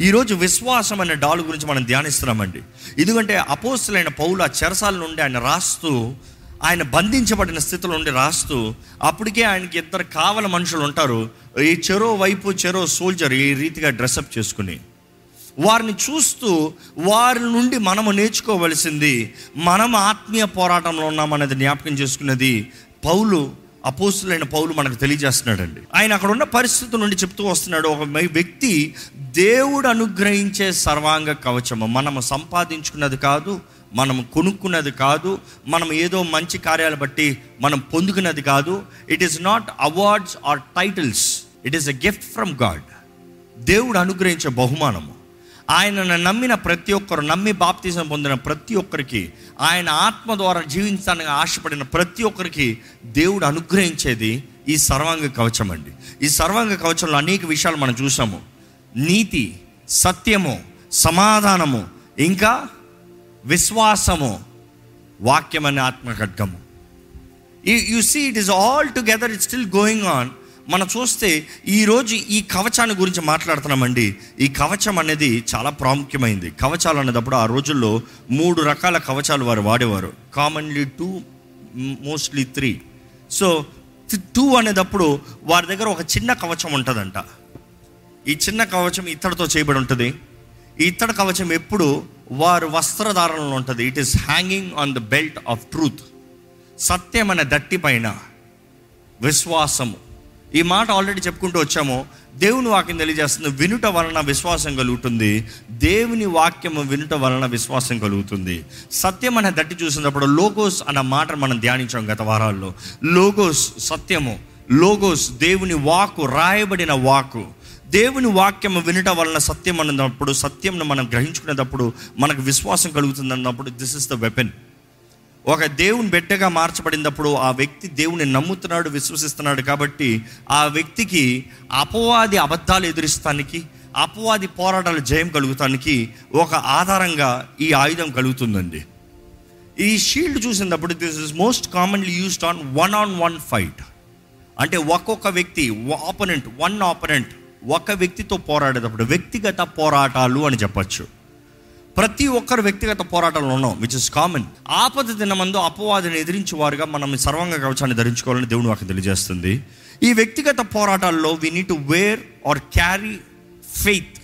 ఈరోజు విశ్వాసం అనే డాలు గురించి మనం ధ్యానిస్తున్నామండి. ఎందుకంటే అపోస్తులైన పౌలు ఆ చెరసాల నుండి ఆయన రాస్తూ ఆయన బంధించబడిన స్థితిలో నుండి రాస్తూ అప్పటికే ఆయనకి ఇద్దరు కావల మనుషులు ఉంటారు. ఈ చెరో వైపు చెరో సోల్జర్ ఈ రీతిగా డ్రెస్అప్ చేసుకుని. వారిని చూస్తూ వారి నుండి మనము నేర్చుకోవలసింది మనం ఆత్మీయ పోరాటంలో ఉన్నామనేది జ్ఞాపకం చేసుకున్నది పౌలు అపోస్తులైన పౌలు మనకు తెలియజేస్తున్నాడండి. ఆయన అక్కడ ఉన్న పరిస్థితి నుండి చెప్తూ వస్తున్నాడు ఒక వ్యక్తి దేవుడు అనుగ్రహించే సర్వాంగ కవచము. మనము సంపాదించుకున్నది కాదు మనం కొనుక్కున్నది కాదు మనం ఏదో మంచి కార్యాలు బట్టి మనం పొందుకున్నది కాదు. It is not awards or titles it is a gift from God దేవుడు అనుగ్రహించే బహుమానము. ఆయనను నమ్మిన ప్రతి ఒక్కరు నమ్మి బాప్తిజం పొందిన ప్రతి ఒక్కరికి ఆయన ఆత్మ ద్వారా జీవించడానికి ఆశపడిన ప్రతి ఒక్కరికి దేవుడు అనుగ్రహించేది ఈ సర్వాంగ కవచం అండి. ఈ సర్వాంగ కవచంలో అనేక విషయాలు మనం చూసాము. నీతి సత్యము సమాధానము ఇంకా విశ్వాసము వాక్యం అనే ఆత్మ ఖడ్గము you see it is all together it still going on మనం చూస్తే ఈరోజు ఈ కవచాన్ని గురించి మాట్లాడుతున్నామండి. ఈ కవచం అనేది చాలా ప్రాముఖ్యమైంది. కవచాలు అనేటప్పుడు ఆ రోజుల్లో మూడు రకాల కవచాలు వారు వాడేవారు. Commonly two mostly three. So two అనేటప్పుడు వారి దగ్గర ఒక చిన్న కవచం ఉంటుందంట. ఈ చిన్న కవచం ఇత్తడితో చేయబడి ఉంటుంది. ఈ ఇత్తడి కవచం ఎప్పుడు వారు వస్త్రధారణలో ఉంటుంది. It is hanging on the belt of truth సత్యం అనే దట్టి పైన విశ్వాసము ఈ మాట ఆల్రెడీ చెప్పుకుంటూ వచ్చాము. దేవుని వాక్యం తెలియజేస్తుంది వినుట వలన విశ్వాసం కలుగుతుంది. దేవుని వాక్యము వినుట వలన విశ్వాసం కలుగుతుంది. సత్యం అనే దట్టి చూసినప్పుడు లోగోస్ అన్న మాట మనం ధ్యానించాం గత వారాల్లో. లోగోస్ సత్యము లోగోస్ దేవుని వాకు రాయబడిన వాకు దేవుని వాక్యము వినుట వలన సత్యం అన్నప్పుడు సత్యంను మనం గ్రహించుకునేటప్పుడు మనకు విశ్వాసం కలుగుతుంది అన్నప్పుడు దిస్ ఇస్ ద వెపన్ ఒక దేవుని బిడ్డగా మార్చబడినప్పుడు ఆ వ్యక్తి దేవుని నమ్ముతున్నాడు విశ్వసిస్తున్నాడు కాబట్టి ఆ వ్యక్తికి అపవాది అబద్ధాలు ఎదురిస్తానికి అపవాది పోరాటాలు జయం కలుగుతానికి ఒక ఆధారంగా ఈ ఆయుధం కలుగుతుందండి. ఈ షీల్డ్ చూసినప్పుడు this is most commonly used on one on one fight అంటే ఒక్కొక్క వ్యక్తి ఆపనెంట్ వన్ ఆపనెంట్ ఒక వ్యక్తితో పోరాడేటప్పుడు వ్యక్తిగత పోరాటాలు అని చెప్పచ్చు. ప్రతి ఒక్కరు వ్యక్తిగత పోరాటాలు ఉన్నాం విచ్ ఇస్ కామన్ ఆపద దినమందు అపవాదిని ఎదిరించి వారుగా మనం సర్వంగ కవచాన్ని ధరించుకోవాలని దేవుడు వాకి తెలియజేస్తుంది. ఈ వ్యక్తిగత పోరాటాల్లో we need to wear or carry faith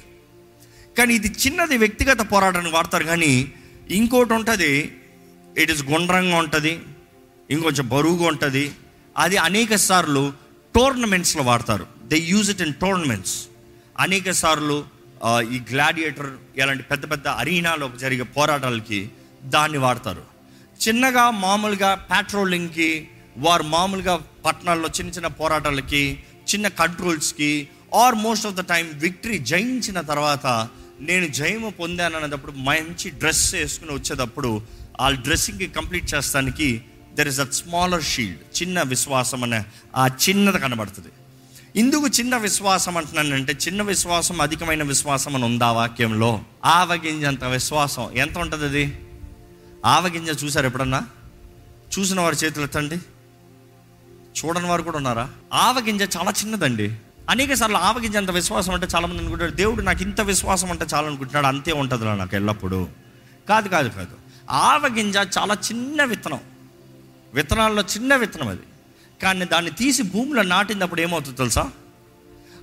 కానీ ఇది చిన్నది వ్యక్తిగత పోరాటాన్ని వాడతారు కానీ ఇంకోటి ఉంటుంది ఇట్ ఇస్ గుండ్రంగా ఉంటుంది ఇంకొంచెం బరువుగా ఉంటుంది. అది అనేక సార్లు టోర్నమెంట్స్లో వాడతారు. They use it in tournaments అనేక సార్లు ఈ గ్లాడియేటర్ ఇలాంటి పెద్ద పెద్ద అరీనాలో జరిగే పోరాటాలకి దాన్ని వాడతారు. చిన్నగా మామూలుగా పెట్రోలింగ్కి వారు మామూలుగా పట్టణాల్లో చిన్న చిన్న పోరాటాలకి చిన్న కంట్రోల్స్కి or most of the time victory జయించిన తర్వాత నేను జయము పొందాను అనేటప్పుడు మంచి డ్రెస్ వేసుకుని వచ్చేటప్పుడు ఆ డ్రెస్సింగ్కి కంప్లీట్ చేస్తానికి there is a smaller shield చిన్న విశ్వాసం అనే ఆ చిన్నది కనబడుతుంది. ఇందుకు చిన్న విశ్వాసం అంటున్నానంటే చిన్న విశ్వాసం అధికమైన విశ్వాసం అని ఉందా వాక్యంలో? ఆవగింజంత విశ్వాసం. ఎంత ఉంటుంది అది? ఆవగింజ చూసారు ఎప్పుడన్నా? చూసిన వారి చేతులు ఎత్తండి. చూడని వారు కూడా ఉన్నారా? ఆవగింజ చాలా చిన్నదండి. అనేక సార్లు ఆవగింజ అంత విశ్వాసం అంటే చాలా మంది అనుకుంటారు దేవుడు నాకు ఇంత విశ్వాసం అంటే చాలా అనుకుంటున్నాడు అంతే ఉంటుంది నాకు ఎల్లప్పుడూ. కాదు కాదు కాదు. ఆవగింజ చాలా చిన్న విత్తనం. విత్తనాల్లో చిన్న విత్తనం అది. కానీ దాన్ని తీసి భూమిలో నాటినప్పుడు ఏమవుతుందో తెలుసా?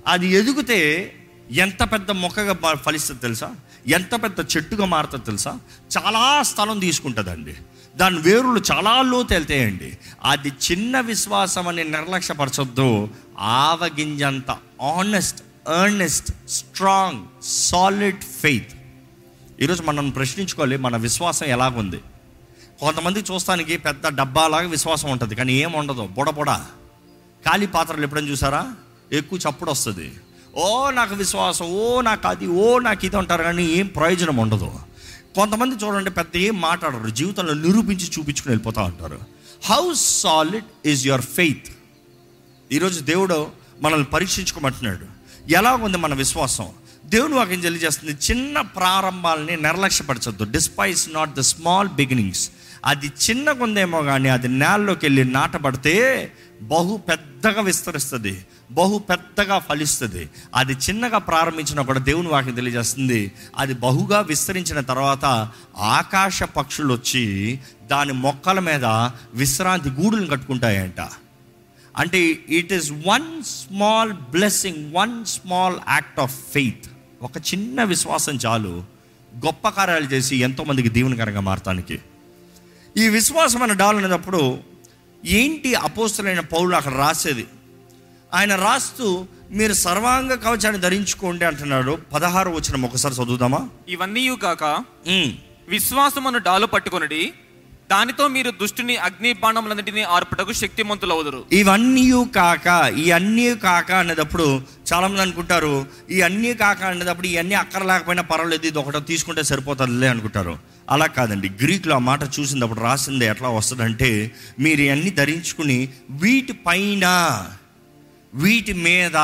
అది ఎదిగితే ఎంత పెద్ద మొక్కగా ఫలిస్తుంది తెలుసా? ఎంత పెద్ద చెట్టుగా మారుతుంది తెలుసా? చాలా స్థలం తీసుకుంటుందండి. దాని వేరులు చాలా లోతు వెళ్తాయండి. అది చిన్న విశ్వాసం అని నిర్లక్ష్యపరచొద్దు. ఆవగింజంత honest earnest strong solid faith ఈరోజు మనం ప్రశ్నించుకోవాలి మన విశ్వాసం ఎలాగుంది? కొంతమంది చూస్తానికి పెద్ద డబ్బాలాగా విశ్వాసం ఉంటుంది కానీ ఏం ఉండదు. బుడ బుడ. ఖాళీ పాత్రలు ఎప్పుడైనా చూసారా? ఎక్కువ చప్పుడు వస్తుంది. ఓ నాకు విశ్వాసం ఓ నాకు అది ఓ నాకు ఇది అంటారు కానీ ఏం ప్రయోజనం ఉండదు. కొంతమంది చూడండి పెద్ద ఏం మాట్లాడరు జీవితంలో నిరూపించి చూపించుకుని వెళ్ళిపోతా ఉంటారు. How solid is your faith ఈరోజు దేవుడు మనల్ని పరీక్షించుకోమంటున్నాడు. ఎలా ఉంది మన విశ్వాసం? దేవుడు వాక్యం తెలియజేస్తుంది చిన్న ప్రారంభాలని నిర్లక్ష్యపరచొద్దు. Despise not the small beginnings అది చిన్నగుందేమో కానీ అది నేలలోకి వెళ్ళి నాటబడితే బహు పెద్దగా విస్తరిస్తుంది బహు పెద్దగా ఫలిస్తుంది. అది చిన్నగా ప్రారంభించిన కూడా దేవుని వాక్యం తెలియజేస్తుంది అది బహుగా విస్తరించిన తర్వాత ఆకాశ పక్షులు వచ్చి దాని మొక్కల మీద విశ్రాంతి గూడులను కట్టుకుంటాయంట. అంటే it is one small blessing one small act of faith ఒక చిన్న విశ్వాసం చాలు గొప్ప కార్యాలు చేసి ఎంతోమందికి దీవెనకరంగా మారటానికి. ఈ విశ్వాసం అనే డాల్ అనేటప్పుడు ఏంటి అపోస్తులైన పౌరులు అక్కడ రాసేది? ఆయన రాస్తూ మీరు సర్వాంగ కవచాన్ని ధరించుకోండి అంటున్నాడు. పదహారు వచ్చిన ఒకసారి చదువుదామా? ఇవన్నీ కాక ఉమ్. విశ్వాసమును డాలు పట్టుకొనడి దానితో మీరు దుష్టుని అగ్ని బాణములన్నింటినీ ఆర్పుటకు శక్తిమంతులవుదురు. ఇవన్నీ కాక ఈ అన్నీ కాక అనేటప్పుడు చాలా మంది అనుకుంటారు ఈ అన్నీ కాక అనేటప్పుడు ఇవన్నీ అక్కర లేకపోయినా పర్వాలేదు ఇది ఒకటి తీసుకుంటే సరిపోతుందిలే అనుకుంటారు. అలా కాదండి. గ్రీకులో ఆ మాట చూసినప్పుడు రాసింది ఎట్లా వస్తుందంటే మీరు ఇవన్నీ ధరించుకుని వీటి పైన వీటి మీద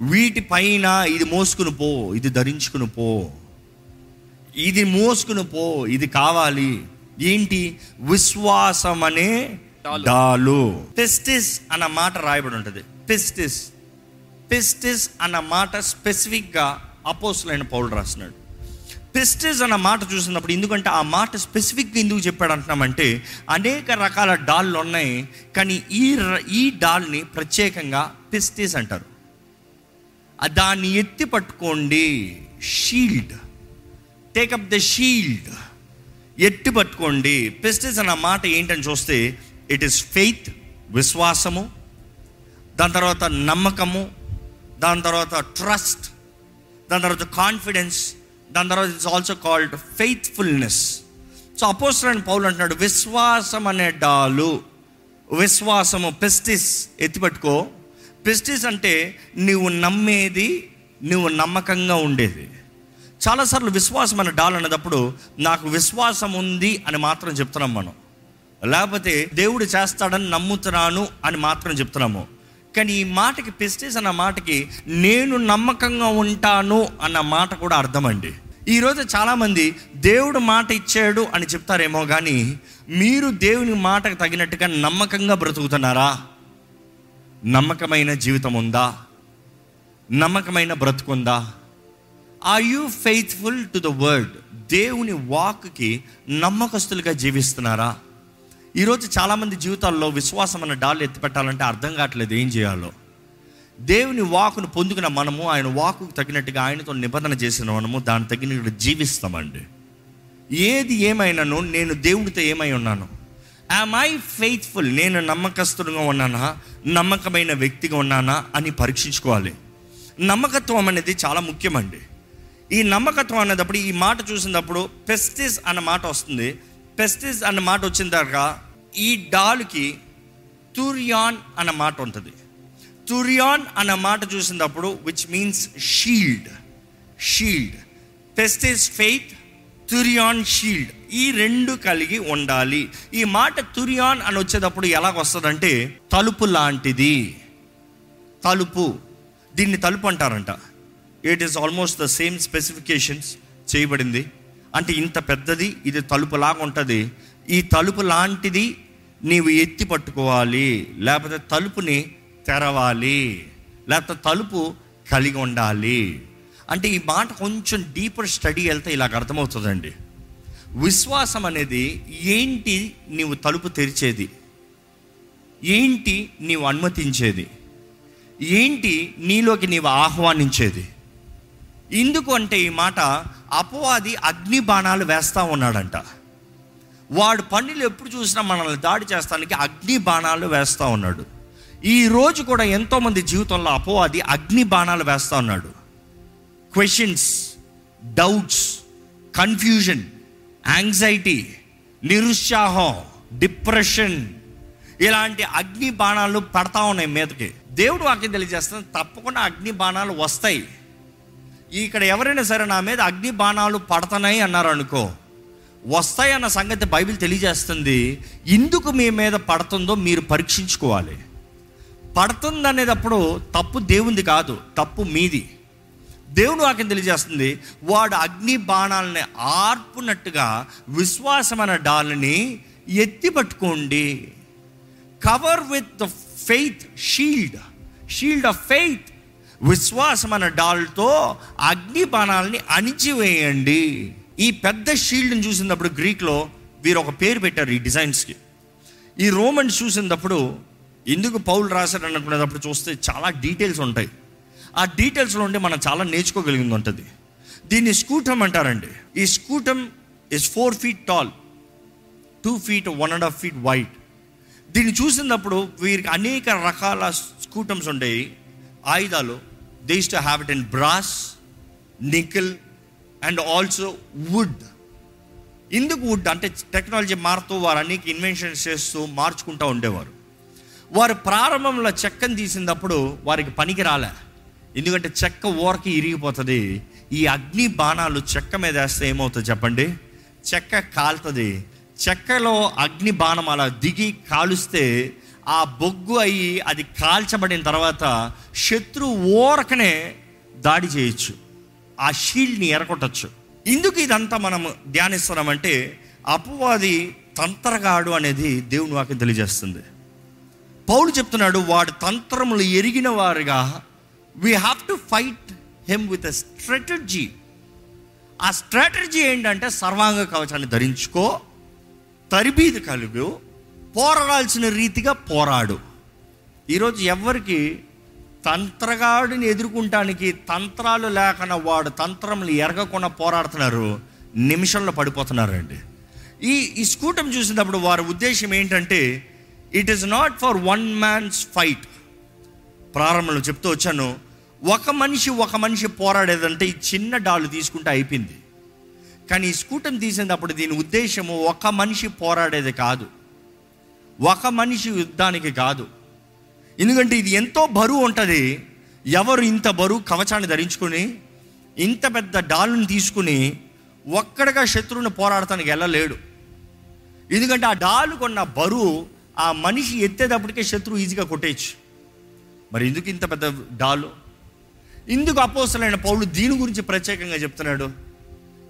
వీటి పైన ఇది మోసుకుని పో ఇది ధరించుకుని పో. ఇది మోసుకుని పో ఇది కావాలి. ఏంటి? విశ్వాసం అనే డాలు. పెస్టిస్ అన్న మాట రాయబడి ఉంటుంది. పెస్టిస్ పెస్టిస్ అన్న మాట స్పెసిఫిక్గా అపోసులైన పౌరుడు రాస్తున్నాడు పెస్టిస్ అన్న మాట చూసినప్పుడు ఎందుకంటే ఆ మాట స్పెసిఫిక్గా ఎందుకు చెప్పాడు అంటున్నామంటే అనేక రకాల డాళ్ళు ఉన్నాయి కానీ ఈ ర- ఈ డాల్ని ప్రత్యేకంగా పెస్టిస్ అంటారు. దాన్ని ఎత్తి పట్టుకోండి. Shield. Take up the shield. ఎత్తి పట్టుకోండి. పెస్టిజ్ అన్న మాట ఏంటని చూస్తే ఇట్ ఈస్ ఫెయిత్ విశ్వాసము దాని తర్వాత నమ్మకము దాని తర్వాత ట్రస్ట్ దాని తర్వాత కాన్ఫిడెన్స్ దాని తర్వాత it's also called faithfulness so అపోసరైన Paul అంటున్నాడు విశ్వాసం అనే డాలు విశ్వాసము పెస్టిస్ ఎత్తిపెట్టుకో పెస్టిస్ అంటే నువ్వు నమ్మేది నువ్వు నమ్మకంగా ఉండేది. చాలాసార్లు విశ్వాసం అనే డాల్ అనేటప్పుడు నాకు విశ్వాసం ఉంది అని మాత్రం చెప్తున్నాం మనం. లేకపోతే దేవుడు చేస్తాడని నమ్ముతున్నాను అని మాత్రం చెప్తున్నాము. కానీ ఈ మాటకి పెస్టిస్ అన్న మాటకి నేను నమ్మకంగా ఉంటాను అన్న మాట కూడా అర్థమండి ఈరోజు చాలామంది దేవుడు మాట ఇచ్చాడు అని చెప్తారేమో కానీ మీరు దేవుని మాటకు తగినట్టుగా నమ్మకంగా బ్రతుకుతున్నారా? నమ్మకమైన జీవితం ఉందా? నమ్మకమైన బ్రతుకుందా are you faithful to the word దేవుని వాక్కి నమ్మకస్తులుగా జీవిస్తున్నారా? ఈరోజు చాలామంది జీవితాల్లో విశ్వాసం అన్న డాల్ ఎత్తిపెట్టాలంటే అర్థం కావట్లేదు ఏం చేయాలో. దేవుని వాకును పొందుకున్న మనము ఆయన వాకు తగినట్టుగా ఆయనతో నిబంధన చేసిన మనము దాని తగినట్టు జీవిస్తామండి. ఏది ఏమైనాను నేను దేవుడితో ఏమై ఉన్నాను? యామ్ ఐ ఫెయిత్ఫుల్ నేను నమ్మకస్తుడుగా ఉన్నానా? నమ్మకమైన వ్యక్తిగా ఉన్నానా? అని పరీక్షించుకోవాలి. నమ్మకత్వం అనేది చాలా ముఖ్యమండి. ఈ నమ్మకత్వం అనేటప్పుడు ఈ మాట చూసినప్పుడు పెస్టిస్ అన్న మాట వస్తుంది. పెస్టిస్ అన్న మాట వచ్చిన తర్వాత ఈ డాల్కి తుర్యాన్ అన్న మాట ఉంటుంది. తురియాన్ అన్న మాట చూసినప్పుడు విచ్ మీన్స్ షీల్డ్ షీల్డ్ పెస్టిస్ ఫెయిత్ తురియాన్ షీల్డ్ ఈ రెండు కలిగి ఉండాలి. ఈ మాట తురియాన్ అని వచ్చేటప్పుడు ఎలాగొస్తుందంటే తలుపు లాంటిది. తలుపు. దీన్ని తలుపు అంటారంట. It is almost the same specifications చేయబడింది. అంటే ఇంత పెద్దది ఇది తలుపు లాగా ఉంటుంది. ఈ తలుపు లాంటిది నీవు ఎత్తి పట్టుకోవాలి. లేకపోతే తలుపుని తెరవాలి లేకపోతే తలుపు కలిగి ఉండాలి. అంటే ఈ మాట కొంచెం డీపర్ స్టడీ వెళ్తే ఇలాగ అర్థమవుతుందండి. విశ్వాసం అనేది ఏంటి నీవు తలుపు తెరిచేది? ఏంటి నీవు అనుమతించేది? ఏంటి నీలోకి నీవు ఆహ్వానించేది? ఎందుకు అంటే ఈ మాట అపవాది అగ్ని బాణాలు వేస్తూ ఉన్నాడంట. వాడు పనులు ఎప్పుడు చూసినా మనల్ని దాడి చేస్తానికి అగ్ని బాణాలు వేస్తూ ఉన్నాడు. ఈ రోజు కూడా ఎంతోమంది జీవితంలో అపవాది అగ్ని బాణాలు వేస్తూ ఉన్నాడు. క్వశ్చన్స్ డౌట్స్ కన్ఫ్యూజన్ యాంగ్జైటీ నిరుత్సాహం డిప్రెషన్ ఇలాంటి అగ్ని బాణాలు పడతా ఉన్నాయి మీదకి. దేవుడు వాక్యం తెలియజేస్తుంది తప్పకుండా అగ్ని బాణాలు వస్తాయి. ఇక్కడ ఎవరైనా సరే నా మీద అగ్ని బాణాలు పడతాయి అన్నారు అనుకో. వస్తాయన్న సంగతి బైబిల్ తెలియజేస్తుంది ఎందుకు మీ మీద పడుతుందో మీరు పరీక్షించుకోవాలి. పడుతుంది అనేటప్పుడు తప్పు దేవుంది కాదు తప్పు మీది. దేవుడు వాక్యం తెలియజేస్తుంది వాడు అగ్ని బాణాలని ఆర్పునట్టుగా విశ్వాసమైన డాల్ని ఎత్తి పట్టుకోండి. Cover with the faith shield shield of faith విశ్వాసం డాల్తో అగ్ని బాణాలని అణిచివేయండి. ఈ పెద్ద షీల్డ్ని చూసినప్పుడు గ్రీక్లో వీరు ఒక పేరు పెట్టారు ఈ డిజైన్స్కి. ఈ రోమన్స్ చూసినప్పుడు ఎందుకు పౌలు రాశాడు అనుకునేటప్పుడు చూస్తే చాలా డీటెయిల్స్ ఉంటాయి. ఆ డీటెయిల్స్లో ఉండి మనం చాలా నేర్చుకోగలిగింది ఉంటుంది దీన్ని స్కూటం అంటారండి. ఈ స్కూటం is four feet tall two feet one and half feet wide దీన్ని చూసినప్పుడు వీరికి అనేక రకాల స్కూటమ్స్ ఉంటాయి ఆయుధాలు they to have it in brass nickel and also wood ఎందుకు వుడ్ అంటే టెక్నాలజీ మారుతూ వారు అనేక ఇన్వెన్షన్స్ చేస్తూ మార్చుకుంటూ ఉండేవారు. వారు ప్రారంభంలో చెక్కను తీసినప్పుడు వారికి పనికి రాలే. ఎందుకంటే చెక్క ఊరకి ఇరిగిపోతుంది. ఈ అగ్ని బాణాలు చెక్క మీద వేస్తే ఏమవుతుంది చెప్పండి? చెక్క కాలుతుంది. చెక్కలో అగ్ని బాణం అలా దిగి కాలుస్తే ఆ బొగ్గు అయ్యి అది కాల్చబడిన తర్వాత శత్రు ఓరకనే దాడి చేయొచ్చు. ఆ షీల్డ్ని ఎరగొట్టచ్చు. ఎందుకు ఇదంతా మనం ధ్యానిస్తున్నామంటే అపవాది తంత్రగాడు అనేది దేవుని వాక్యం తెలియజేస్తుంది. పౌలు చెప్తున్నాడు వాడు తంత్రములు ఎరిగిన వారుగా we have to fight them with a strategy ఆ స్ట్రాటజీ ఏంటంటే సర్వాంగ కవచాన్ని ధరించుకో తరిబీది కలుగు పోరాడాల్సిన రీతిగా పోరాడు. ఈరోజు ఎవరికి తంత్రగాడిని ఎదుర్కొంటానికి తంత్రాలు లేకుండా వాడు తంత్రములు ఎరగకుండా పోరాడుతున్నారు నిమిషంలో పడిపోతున్నారండి. ఈ ఈ స్కూటం చూసినప్పుడు వారి ఉద్దేశం ఏంటంటే it is not for one man's fight ప్రారంభంలో చెప్తూ వచ్చాను ఒక మనిషి ఒక మనిషి పోరాడేదంటే ఈ చిన్న డాలు తీసుకుంటే అయిపోయింది. కానీ ఈ స్కూటం తీసినప్పుడు దీని ఉద్దేశము ఒక మనిషి పోరాడేది కాదు. ఒక మనిషి యుద్ధానికి కాదు. ఎందుకంటే ఇది ఎంతో బరువు ఉంటుంది. ఎవరు ఇంత బరువు కవచాన్ని ధరించుకొని ఇంత పెద్ద డాలుని తీసుకుని ఒక్కడగా శత్రువుని పోరాడటానికి వెళ్ళలేడు. ఎందుకంటే ఆ డాలు కొన్న బరువు ఆ మనిషి ఎత్తేటప్పటికే శత్రువు ఈజీగా కొట్టేయచ్చు. మరి ఎందుకు ఇంత పెద్ద డాలు? ఇందుకు అపోసలైన పౌలు దీని గురించి ప్రత్యేకంగా చెప్తున్నాడు?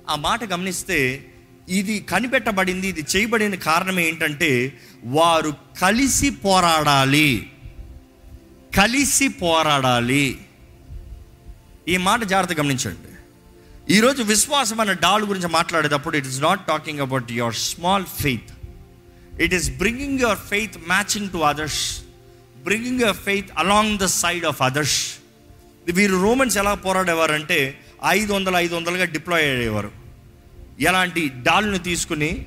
ఆ మాట గమనిస్తే ఇది కనిపెట్టబడింది ఇది చేయబడిన కారణం ఏంటంటే వారు కలిసి పోరాడాలి. కలిసి పోరాడాలి. ఈ మాట జాగ్రత్త గమనించండి. ఈరోజు విశ్వాసం అనే డాల్ గురించి మాట్లాడేటప్పుడు it is not talking about your small faith it is bringing your faith matching to others bringing your faith along the side of others వీరు రోమన్స్ ఎలా పోరాడేవారంటే ఐదు వందలు ఐదు వందలుగా డిప్లాయ్ అయ్యేవారు. ఎలాంటి డాల్ను తీసుకుని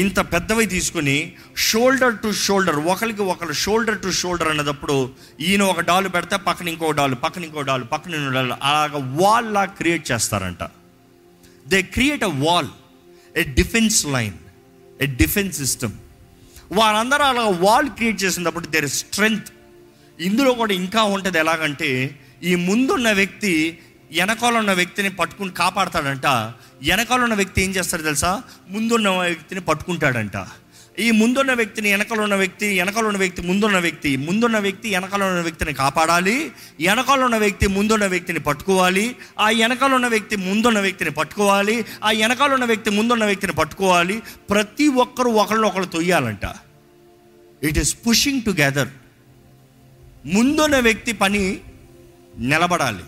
ఇంత పెద్దవి తీసుకుని షోల్డర్ టు షోల్డర్ ఒకరికి ఒకరు షోల్డర్ టు షోల్డర్ అన్నదప్పుడు ఈయన ఒక డాలు పెడితే పక్కన ఇంకో డాలు పక్కన ఇంకో డాలు పక్కన ఇంకో డాలు అలాగ వాల్ లా క్రియేట్ చేస్తారంట. They create a wall a defence line a defence system వారందరూ అలా వాల్ క్రియేట్ చేసినప్పుడు దేర్ స్ట్రెంగ్త్ ఇందులో కూడా ఇంకా ఉంటుంది ఎలాగంటే ఈ ముందున్న వ్యక్తి వెనకాల ఉన్న వ్యక్తిని పట్టుకుని కాపాడతాడంట. వెనకాల ఉన్న వ్యక్తి ఏం చేస్తాడు తెలుసా? ముందున్న వ్యక్తిని పట్టుకుంటాడంట. ఈ ముందున్న వ్యక్తిని వెనకలో ఉన్న వ్యక్తి వెనకాల ఉన్న వ్యక్తి ముందున్న వ్యక్తి ముందున్న వ్యక్తి వెనకాల ఉన్న వ్యక్తిని కాపాడాలి. వెనకలో ఉన్న వ్యక్తి ముందున్న వ్యక్తిని పట్టుకోవాలి. ఆ వెనకలో ఉన్న వ్యక్తి ముందున్న వ్యక్తిని పట్టుకోవాలి. ఆ వెనకాల ఉన్న వ్యక్తి ముందున్న వ్యక్తిని పట్టుకోవాలి. ప్రతి ఒక్కరు ఒకళ్ళు ఒకళ్ళు తొయ్యాలంట. ఇట్ ఈస్ పుషింగ్ టుగెదర్ ముందున్న వ్యక్తి పని నిలబడాలి.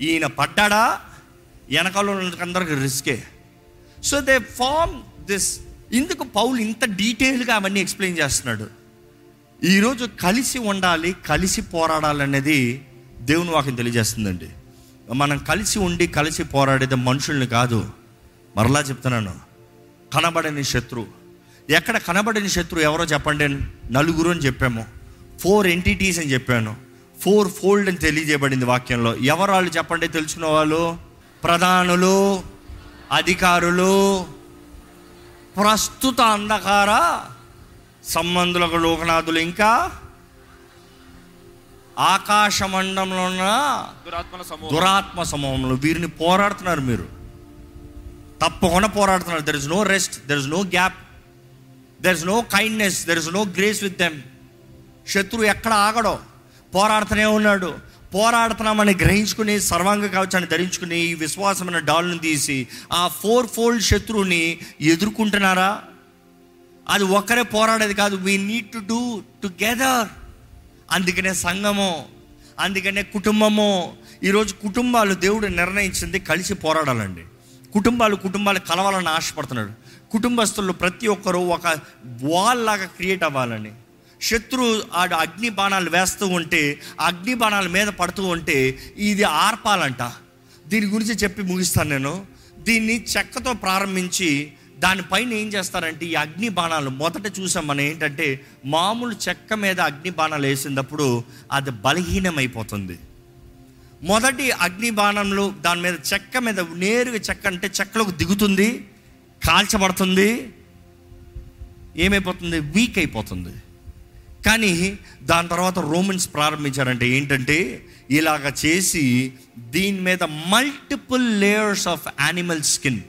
ఈయన పడ్డాడా? వెనకాల అందరికి రిస్కే. సో దే ఫార్మ్ దిస్ ఇందుకు పౌలు ఇంత డీటెయిల్గా అవన్నీ ఎక్స్ప్లెయిన్ చేస్తున్నాడు. ఈరోజు కలిసి ఉండాలి కలిసి పోరాడాలనేది దేవుని వాక్యం తెలియజేస్తుందండి. మనం కలిసి ఉండి కలిసి పోరాడేది మనుషుల్ని కాదు. మరలా చెప్తున్నాను కనబడని శత్రువు ఎక్కడ కనబడని శత్రువు ఎవరో చెప్పండి నలుగురు అని చెప్పాము. ఫోర్ ఎంటిటీస్ అని చెప్పాను. ఫోర్ ఫోల్డ్ అని తెలియజేయబడింది వాక్యంలో. ఎవరు వాళ్ళు చెప్పండి తెలుసుకున్న వాళ్ళు? ప్రధానులు అధికారులు ప్రస్తుత అంధకార సంబంధులకు లోకనాథులు ఇంకా ఆకాశ మండంలో ఉన్న దురాత్మల సమూహం. దురాత్మ సమూహంలో వీరిని పోరాడుతున్నారు మీరు. తప్పకుండా పోరాడుతున్నారు. There is no rest there is no gap there is no kindness there is no grace with them శత్రువు ఎక్కడ ఆగడో పోరాడుతూనే ఉన్నాడు. పోరాడుతున్నామని గ్రహించుకుని సర్వాంగ కవచాన్ని ధరించుకుని ఈ విశ్వాసమైన డాల్ను తీసి ఆ ఫోర్ ఫోల్డ్ శత్రువుని ఎదుర్కొంటున్నారా? అది ఒక్కరే పోరాడేది కాదు. We need to do together అందుకనే సంఘము అందుకనే కుటుంబము. ఈరోజు కుటుంబాలు దేవుడు నిర్ణయించింది కలిసి పోరాడాలండి. కుటుంబాలు కుటుంబాలు కలవాలని ఆశపడుతున్నాడు. కుటుంబస్తులు ప్రతి ఒక్కరూ ఒక వాల్ లాగా క్రియేట్ అవ్వాలని. శత్రు ఆడు అగ్ని బాణాలు వేస్తూ ఉంటే అగ్ని బాణాల మీద పడుతూ ఉంటే ఇది ఆర్పాలంట. దీని గురించి చెప్పి ముగిస్తాను నేను. దీన్ని చెక్కతో ప్రారంభించి దానిపైన ఏం చేస్తారంటే ఈ అగ్ని బాణాలు మొదట చూసాం మనం ఏంటంటే మామూలు చెక్క మీద అగ్ని బాణాలు వేసినప్పుడు అది బలహీనమైపోతుంది. మొదటి అగ్ని బాణంలో దాని మీద చెక్క మీద నేరుగా చెక్క అంటే చెక్కలకు దిగుతుంది కాల్చబడుతుంది ఏమైపోతుంది? వీక్ అయిపోతుంది. కానీ దాని తర్వాత రోమన్స్ ప్రారంభించారంటే ఏంటంటే ఇలాగ చేసి దీని మీద multiple layers of animal skin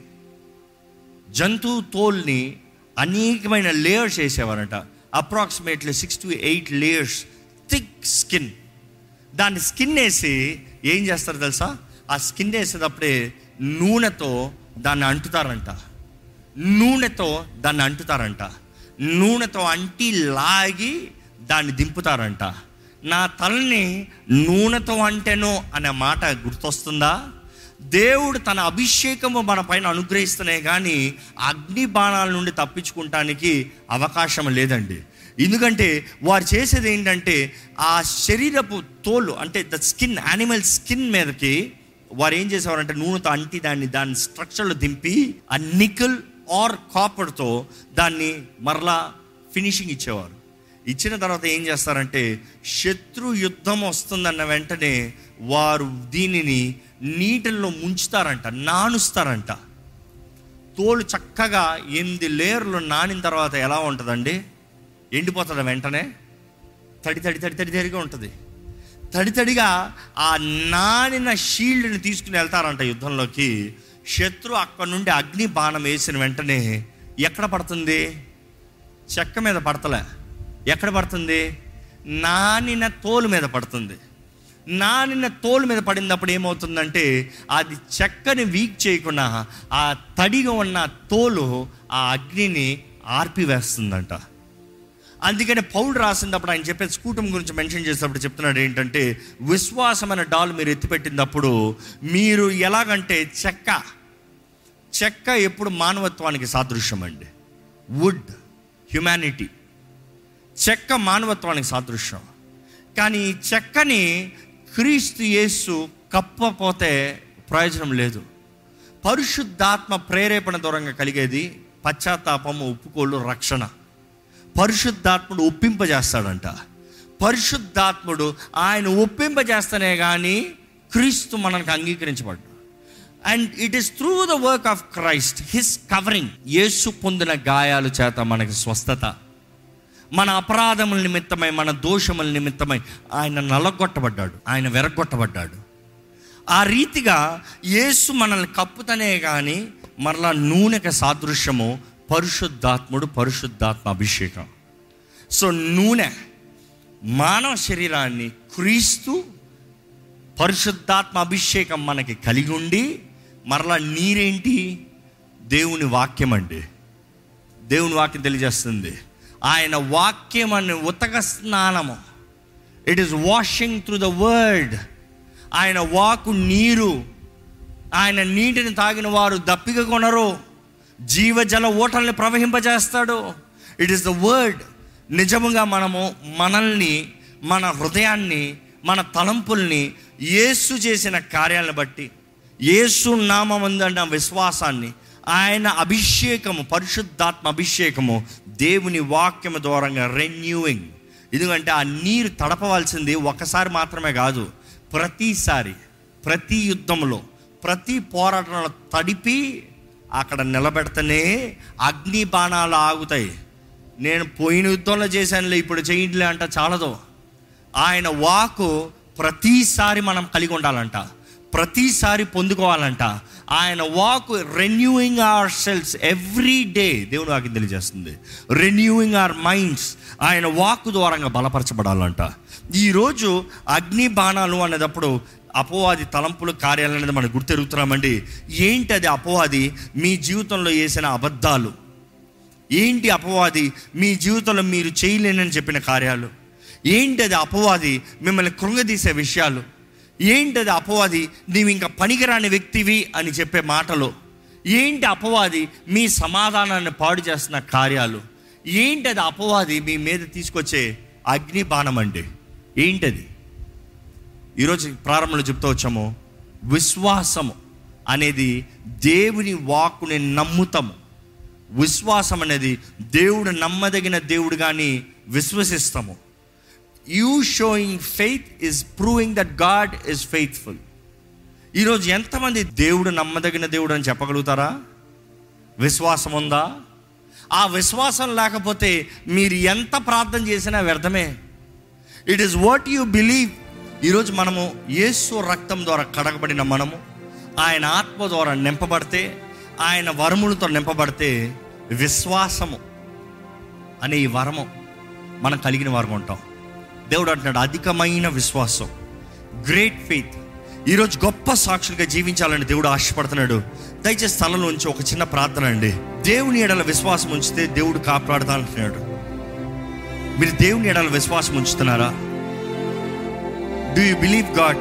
జంతువు తోల్ని అనేకమైన layers వేసేవారంట. Approximately six to eight layers thick skin దాన్ని స్కిన్ వేసి ఏం చేస్తారు తెలుసా? ఆ స్కిన్ వేసేటప్పుడే నూనెతో దాన్ని అంటుతారంట. నూనెతో దాన్ని అంటుతారంట. నూనెతో అంటి లాగి దాన్ని దింపుతారంట. నా తలని నూనెతో అంటేనో అనే మాట గుర్తొస్తుందా? దేవుడు తన అభిషేకము మన పైన అనుగ్రహిస్తున్నాయి కానీ అగ్ని బాణాల నుండి తప్పించుకుంటానికి అవకాశం లేదండి. ఎందుకంటే వారు చేసేది ఏంటంటే ఆ శరీరపు తోలు అంటే ద స్కిన్ యానిమల్ స్కిన్ మీదకి వారు ఏం చేసేవారంటే నూనెతో అంటి దాన్ని దాని స్ట్రక్చర్లో దింపి ఆ నికల్ ఆర్ కాపర్తో దాన్ని మరలా ఫినిషింగ్ ఇచ్చేవారు. ఇచ్చిన తర్వాత ఏం చేస్తారంటే శత్రు యుద్ధం వస్తుందన్న వెంటనే వారు దీనిని నీటిల్లో ముంచుతారంట నానుస్తారంట. తోలు చక్కగా ఎనిమిది లేయర్లు నానిన తర్వాత ఎలా ఉంటుందండి? ఎండిపోతుంది వెంటనే. తడి తడి తడి తడి తడిగా ఉంటుంది. తడి తడిగా ఆ నానిన షీల్డ్ని తీసుకుని వెళ్తారంట యుద్ధంలోకి. శత్రు అక్కడ నుండి అగ్ని బాణం వేసిన వెంటనే ఎక్కడ పడుతుంది? చెక్క మీద పడతలే. ఎక్కడ పడుతుంది? నానిన తోలు మీద పడుతుంది. నానిన తోలు మీద పడినప్పుడు ఏమవుతుందంటే అది చెక్కని వీక్ చేయకుండా ఆ తడిగా ఉన్న తోలు ఆ అగ్నిని ఆర్పివేస్తుందంట. అందుకని పౌలు రాసినప్పుడు ఆయన చెప్పే స్కూటం గురించి మెన్షన్ చేసినప్పుడు చెప్తున్నాడు ఏంటంటే విశ్వాసమైన డాల్ మీరు ఎత్తిపెట్టినప్పుడు మీరు ఎలాగంటే చెక్క. చెక్క ఎప్పుడు మానవత్వానికి సాదృశ్యం అండి వుడ్ హ్యుమానిటీ. చెక్క మానవత్వానికి సాదృశ్యం. కానీ ఈ చెక్కని క్రీస్తు యేసు కప్పపోతే ప్రయోజనం లేదు. పరిశుద్ధాత్మ ప్రేరేపణ దూరంగా కలిగేది పశ్చాత్తాపము ఒప్పుకోలు రక్షణ. పరిశుద్ధాత్ముడు ఒప్పింపజేస్తాడంట. పరిశుద్ధాత్ముడు ఆయన ఒప్పింపజేస్తనే కానీ క్రీస్తు మనకు అంగీకరించబడ్డాడు. And it is through the work of Christ his covering యేసు పొందిన గాయాలు చేత మనకి స్వస్థత. మన అపరాధముల నిమిత్తమై మన దోషముల నిమిత్తమై ఆయన నలగొట్టబడ్డాడు ఆయన వెరగొట్టబడ్డాడు ఆ రీతిగా యేసు మనల్ని కప్పుతనే కానీ మరలా నూనెకి సాదృశ్యము పరిశుద్ధాత్ముడు పరిశుద్ధాత్మ అభిషేకం. సో నూనె మానవ శరీరాన్ని క్రీస్తు పరిశుద్ధాత్మ అభిషేకం మనకి కలిగి ఉండి మరలా నీరేంటి? దేవుని వాక్యం అండి దేవుని వాక్యం తెలియజేస్తుంది. ఆయన వాక్యం అని ఉతక స్నానము. It is washing through the word ఆయన వాకు నీరు. ఆయన నీటిని తాగిన వారు దప్పిక కొనరు. జీవజల ఓటల్ని ప్రవహింపజేస్తాడు. ఇట్ ఈస్ ద వర్డ్ నిజముగా మనము మనల్ని మన హృదయాన్ని మన తలంపుల్ని యేసు చేసిన కార్యాలను బట్టి యేసు నామందన్న విశ్వాసాన్ని ఆయన అభిషేకము పరిశుద్ధాత్మ అభిషేకము దేవుని వాక్యము ద్వారంగా రెన్యూయింగ్ ఎందుకంటే ఆ నీరు తడపవలసింది ఒకసారి మాత్రమే కాదు ప్రతిసారి ప్రతి యుద్ధంలో ప్రతి పోరాటంలో తడిపి అక్కడ నిలబెడితేనే అగ్ని బాణాలు ఆగుతాయి. నేను పోయిన యుద్ధంలో చేశానులే ఇప్పుడు చేయట్లే అంట చాలదు. ఆయన వాకు ప్రతిసారి మనం కలిగి ఉండాలంట ప్రతిసారి పొందుకోవాలంట ఆయన walk renewing our cells every day దేవుడు వాకి తెలియజేస్తుంది. రెన్యూయింగ్ అవర్ మైండ్స్ ఆయన వాక్ ద్వారంగా బలపరచబడాలంట. ఈరోజు అగ్ని బాణాలు అనేటప్పుడు అపవాది తలంపులు కార్యాలు అనేది మనం గుర్తెరుగుతున్నామండి. ఏంటి అది అపవాది? మీ జీవితంలో వేసిన అబద్ధాలు. ఏంటి అపవాది? మీ జీవితంలో మీరు చేయలేనని చెప్పిన కార్యాలు. ఏంటది అపవాది? మిమ్మల్ని కృంగదీసే విషయాలు. ఏంటది అపవాది? నీవు ఇంకా పనికిరాని వ్యక్తివి అని చెప్పే మాటలు. ఏంటి అపవాది? మీ సమాధానాన్ని పాడు చేస్తున్న కార్యాలు. ఏంటది అపవాది? మీ మీద తీసుకొచ్చే అగ్ని బాణం అండి. ఏంటది? ఈరోజు ప్రారంభంలో చెప్తూ వచ్చాము. విశ్వాసము అనేది దేవుని వాక్కుని నమ్ముతాము. విశ్వాసం అనేది దేవుడు నమ్మదగిన దేవుడు కానీ విశ్వసిస్తాము. You showing faith is proving that God is faithful ఈరోజు ఎంతమంది దేవుడు నమ్మదగిన దేవుడు అని చెప్పగలుగుతారా? విశ్వాసం ఉందా? ఆ విశ్వాసం లేకపోతే మీరు ఎంత ప్రార్థన చేసినా వ్యర్థమే. It is what you believe ఈరోజు మనము యేసు రక్తం ద్వారా కడగబడిన మనము ఆయన ఆత్మ ద్వారా నింపబడితే ఆయన వరములతో నింపబడితే విశ్వాసము అనే ఈ వరము మనం కలిగిన వారు ఉంటాం. దేవుడు అంటున్నాడు అధికమైన విశ్వాసం గ్రేట్ ఫెయిత్ ఈరోజు గొప్ప సాక్షులుగా జీవించాలని దేవుడు ఆశపడుతున్నాడు. దయచేసి స్థలంలో ఉంచి ఒక చిన్న ప్రార్థన అండి. దేవుని ఎడల విశ్వాసం ఉంచితే దేవుడు కాపాడుతా అంటున్నాడు మీరు దేవుని ఎడల విశ్వాసం ఉంచుతున్నారా? డూ యూ బిలీవ్ గాడ్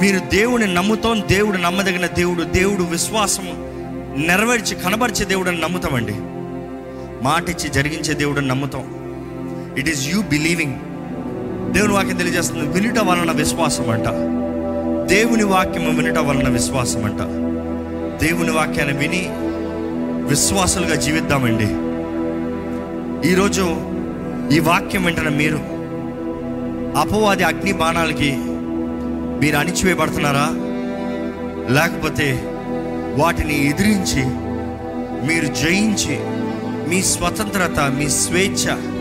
మీరు దేవుని నమ్ముతాం దేవుడు నమ్మదగిన దేవుడు దేవుడు విశ్వాసం నెరవేర్చి కనబరిచే దేవుడు అని నమ్ముతామండి. మాట ఇచ్చి జరిగించే దేవుడు అని నమ్ముతాం. ఇట్ ఈస్ యూ బిలీవింగ్ దేవుని వాక్యం తెలియజేస్తుంది. వినుట వలన విశ్వాసం అంట దేవుని వాక్యము వినుట వలన విశ్వాసం అంట దేవుని వాక్యాన్ని విని విశ్వాసులుగా జీవిద్దామండి. ఈరోజు ఈ వాక్యం వెంటనే మీరు అపవాది అగ్ని బాణాలకి మీరు అణిచివేయబడుతున్నారా? లేకపోతే వాటిని ఎదిరించి మీరు జయించి మీ స్వతంత్రత మీ స్వేచ్ఛ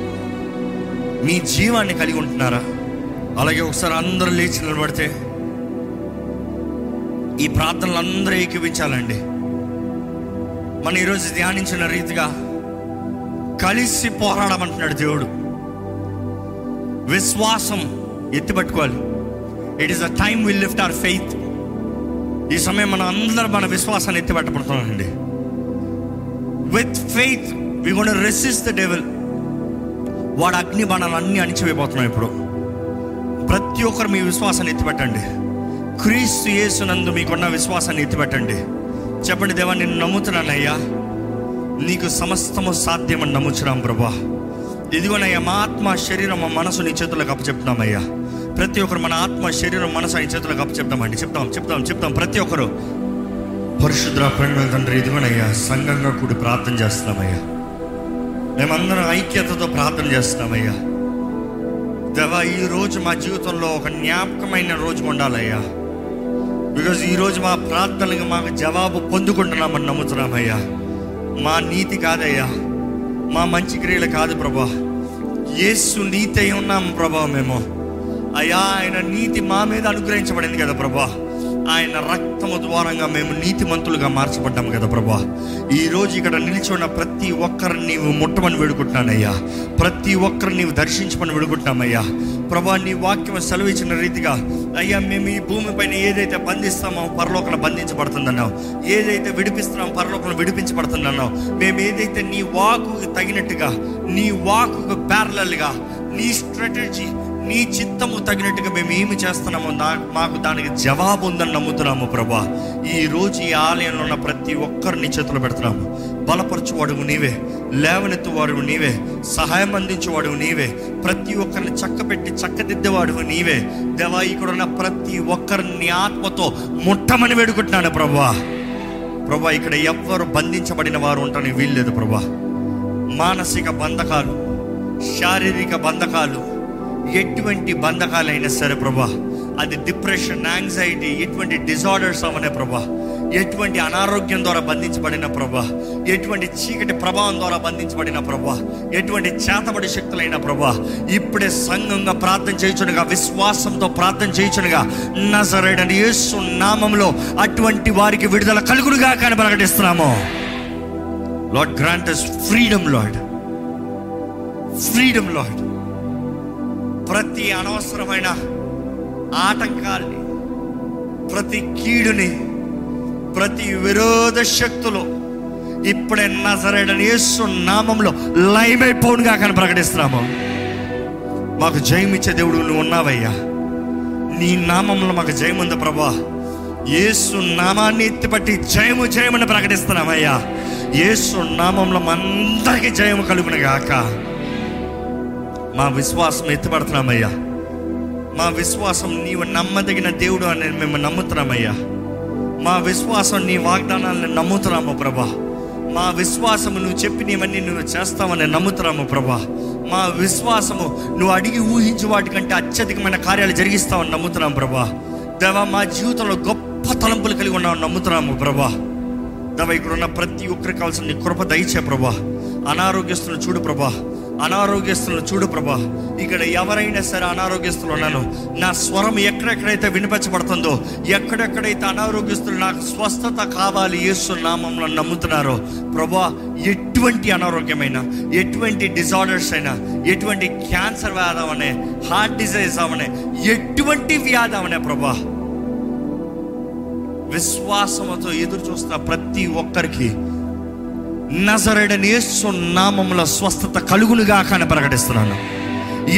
మీ జీవాన్ని కలిగి ఉంటున్నారా? అలాగే ఒకసారి అందరూ లేచి నిలబడితే ఈ ప్రార్థనలు అందరూ ఏకీవించాలండి. మనం ఈరోజు ధ్యానించిన రీతిగా కలిసి పోరాడమంటున్నాడు దేవుడు. విశ్వాసం ఎత్తిపట్టుకోవాలి. It is a time will lift our faith ఈ సమయం మనం అందరం మన విశ్వాసాన్ని ఎత్తిపెట్టబడుతున్నామండి. With faith we gonna resist the devil వాడు అగ్ని బాణాలు అన్ని అణిచివేయబోతున్నాం ఇప్పుడు. ప్రతి ఒక్కరు మీ విశ్వాసాన్ని ఎత్తిపెట్టండి. క్రీస్తు యేసునందు మీకున్న విశ్వాసాన్ని ఎత్తిపెట్టండి. చెప్పండి దేవా నేను నమ్ముతున్నానయ్యా. నీకు సమస్తము సాధ్యమని నమ్ముచున్నాం ప్రభా. ఇదిగోనయ్యా మా ఆత్మ శరీరం మా మనసు నీ చేతులకు అప్పచెప్తున్నామయ్యా. ప్రతి ఒక్కరు మన ఆత్మ శరీరం మనసు ఆయన చేతులకు అప్పచెప్తామండి. చెప్తాం చెప్తాం చెప్తాం. ప్రతి ఒక్కరు. పరిశుద్ర ప్రేమ తండ్రి ఇదిగోనయ్యా సంఘంగా కూడి ప్రార్థన చేస్తున్నామయ్యా. మేమందరం ఐక్యతతో ప్రార్థన చేస్తున్నామయ్యా. దేవా ఈ రోజు మా జీవితంలో ఒక జ్ఞాపకమైన రోజు ఉండాలయ్యా. బికాజ్ ఈరోజు మా ప్రార్థనలకు మాకు జవాబు పొందుకుంటున్నామని నమ్ముతున్నామయ్యా. మా నీతి కాదయ్యా. మా మంచి క్రియలు కాదు ప్రభా. యేసు నీతి అయి ఉన్నాం ప్రభా మేము. అయ్యా ఆయన నీతి మా మీద అనుగ్రహించబడింది కదా ప్రభా. ఆయన రక్తము ద్వారంగా మేము నీతిమంతులుగా మార్చబడ్డాము కదా ప్రభా. ఈ రోజు ఇక్కడ నిలిచున్న ప్రతి ఒక్కరిని నీవు ముట్టమని వేడుకుంటున్నానయ్యా. ప్రతి ఒక్కరిని నీవు దర్శించమని వేడుకుంటున్నామయ్యా. ప్రభా నీ వాక్యం సెలవిచ్చిన రీతిగా అయ్యా మేము ఈ భూమిపైన ఏదైతే బంధిస్తామో పరలోకన బంధించబడుతుందన్నావు. ఏదైతే విడిపిస్తున్నామో పరలోకన విడిపించబడుతుందన్నావు. మేము ఏదైతే నీ వాకు తగినట్టుగా నీ వాకు ప్యారలల్గా నీ స్ట్రాటజీ నీ చిత్తము తగినట్టుగా మేము ఏమి చేస్తున్నామో మాకు దానికి జవాబు ఉందని నమ్ముతున్నాము ప్రభా. ఈ రోజు ఈ ఆలయంలో ఉన్న ప్రతి ఒక్కరిని చేతులు పెడుతున్నాము. బలపరచువాడు నీవే. లేవనెత్తువాడు నీవే. సహాయం అందించేవాడు నీవే. ప్రతి ఒక్కరిని చక్కబెట్టి చక్కదిద్దేవాడు నీవే. దేవా ఇక్కడ ఉన్న ప్రతి ఒక్కరిని ఆత్మతో ముట్టమని వేడుకుంటున్నాను ప్రభా. ప్రభా ఇక్కడ ఎవ్వరు బంధించబడిన వారు ఉంటారని వీల్లేదు ప్రభా. మానసిక బంధకాలు శారీరక బంధకాలు ఎటువంటి బంధకాలైనా సరే ప్రభా అది డిప్రెషన్ యాంగ్జైటీ ఎటువంటి డిజార్డర్స్ అవనే ప్రభా ఎటువంటి అనారోగ్యం ద్వారా బంధించబడిన ప్రభా ఎటువంటి చీకటి ప్రభావం ద్వారా బంధించబడిన ప్రభా ఎటువంటి చేతబడి శక్తులైన ప్రభా ఇప్పుడే సంఘంగా ప్రార్థన చేయుచునుగా విశ్వాసంతో ప్రార్థన చేయుచునుగా నజరేడని యేసు నామంలో అటువంటి వారికి విడుదల కలుగునుగా కానీ ప్రకటిస్తున్నాము. Lord grant freedom Lord freedom Lord ప్రతి అనవసరమైన ఆటంకాల్ని ప్రతి కీడుని ప్రతి విరోధ శక్తులు ఇప్పుడే నజరేడని యేసు నామంలో లైమైపోనుగా కానీ ప్రకటిస్తున్నాము. మాకు జయమిచ్చే దేవుడు నువ్వు ఉన్నావయ్యా. నీ నామంలో మాకు జయముంది ప్రభా. యేసు నామాన్ని ఎత్తిపట్టి జయము జయమని ప్రకటిస్తున్నామయ్యా. యేసు నామంలో అందరికీ జయము కలుగునగాక. గాక మా విశ్వాసం ఎత్తిపడుతున్నామయ్యా. మా విశ్వాసం నీవు నమ్మదగిన దేవుడు అని మేము నమ్ముతున్నామయ్యా. మా విశ్వాసం నీ వాగ్దానాలను నమ్ముతున్నాము ప్రభా. మా విశ్వాసము నువ్వు చెప్పినవన్నీ నువ్వు చేస్తావని నమ్ముతున్నాము ప్రభా. మా విశ్వాసము నువ్వు అడిగి ఊహించు వాటికంటే అత్యధికమైన కార్యాలు జరిగిస్తావని నమ్ముతున్నాం ప్రభా. దేవా మా జీవితంలో గొప్ప తలంపులు కలిగి ఉన్నామని నమ్ముతున్నాము ప్రభా. దేవ ఇక్కడ ఉన్న ప్రతి ఒక్కరికి కావాల్సిన నీ కృప దయచే ప్రభా. అనారోగ్యస్తులు చూడు ప్రభా. అనారోగ్యస్తులను చూడు ప్రభా. ఇక్కడ ఎవరైనా సరే అనారోగ్యస్తులు ఉన్నాను. నా స్వరం ఎక్కడెక్కడైతే వినిపించబడుతుందో ఎక్కడెక్కడైతే అనారోగ్యస్తులు నాకు స్వస్థత కావాలి యేసు నామంలో నమ్ముతున్నారో ప్రభా ఎటువంటి అనారోగ్యమైన ఎటువంటి డిజార్డర్స్ అయినా ఎటువంటి క్యాన్సర్ వ్యాధి అవనే హార్ట్ డిజైజ్ అవనే ఎటువంటి వ్యాధి అవనే ప్రభా విశ్వాసంతో ఎదురు చూస్తున్న ప్రతి ఒక్కరికి నజరడని యేసు నామముల స్వస్థత కలుగునుగా కానీ ప్రకటిస్తున్నాను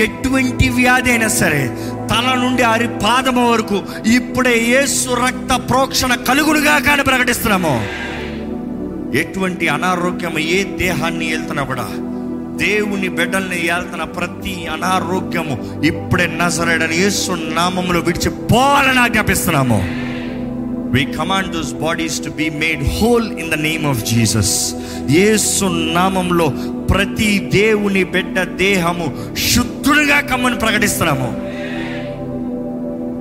ఎటువంటి వ్యాధి అయినా సరే తల నుండి అరి పాదము వరకు ఇప్పుడే యేసు రక్త ప్రోక్షణ కలుగునుగా కానీ ప్రకటిస్తున్నాము ఎటువంటి అనారోగ్యం ఏ దేహాన్ని వెళ్తున్నా కూడా దేవుని బిడ్డల్ని ఏళ్తున్న ప్రతి అనారోగ్యము ఇప్పుడే నజరడని యేసు నామములో విడిచిపోవాలని ఆజ్ఞాపిస్తున్నాము. We command those bodies to be made whole in the name of Jesus యేసు నామంలో ప్రతి దేవుని బిడ్డ దేహము శుద్ధుడిగా కమ్మని ప్రకటిస్తున్నాము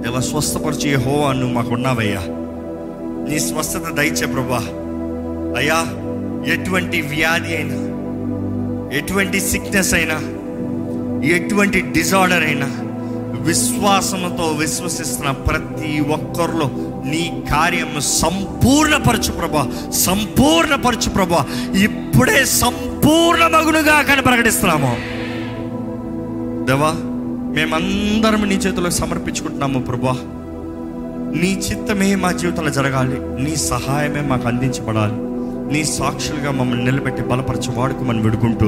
దేవ స్వస్థపరిచి హోవా నువ్వు మాకు ఉన్నావయ్యా నీ స్వస్థత దయచే ప్రభా అయ్యా ఎటువంటి వ్యాధి అయినా ఎటువంటి సిక్నెస్ అయినా ఎటువంటి డిజార్డర్ అయినా విశ్వాసంతో విశ్వసిస్తున్న ప్రతి ఒక్కరిలో నీ కార్యము సంపూర్ణపరచు ప్రభా. సంపూర్ణపరచు ప్రభా. ఇప్పుడే సంపూర్ణ మగునుగా కానీ ప్రకటిస్తున్నాము. దేవా మేమందరం నీ చేతిలో సమర్పించుకుంటున్నాము ప్రభా. నీ చిత్తమే మా జీవితంలో జరగాలి. నీ సహాయమే మాకు అందించబడాలి. నీ సాక్షులుగా మమ్మల్ని నిలబెట్టి బలపరచు వాడుకోమని విడుకుంటూ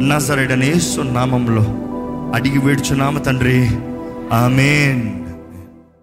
నజరడనేసు నామంలో అడిగి వేడుచున్నాము తండ్రి. ఆమెన్.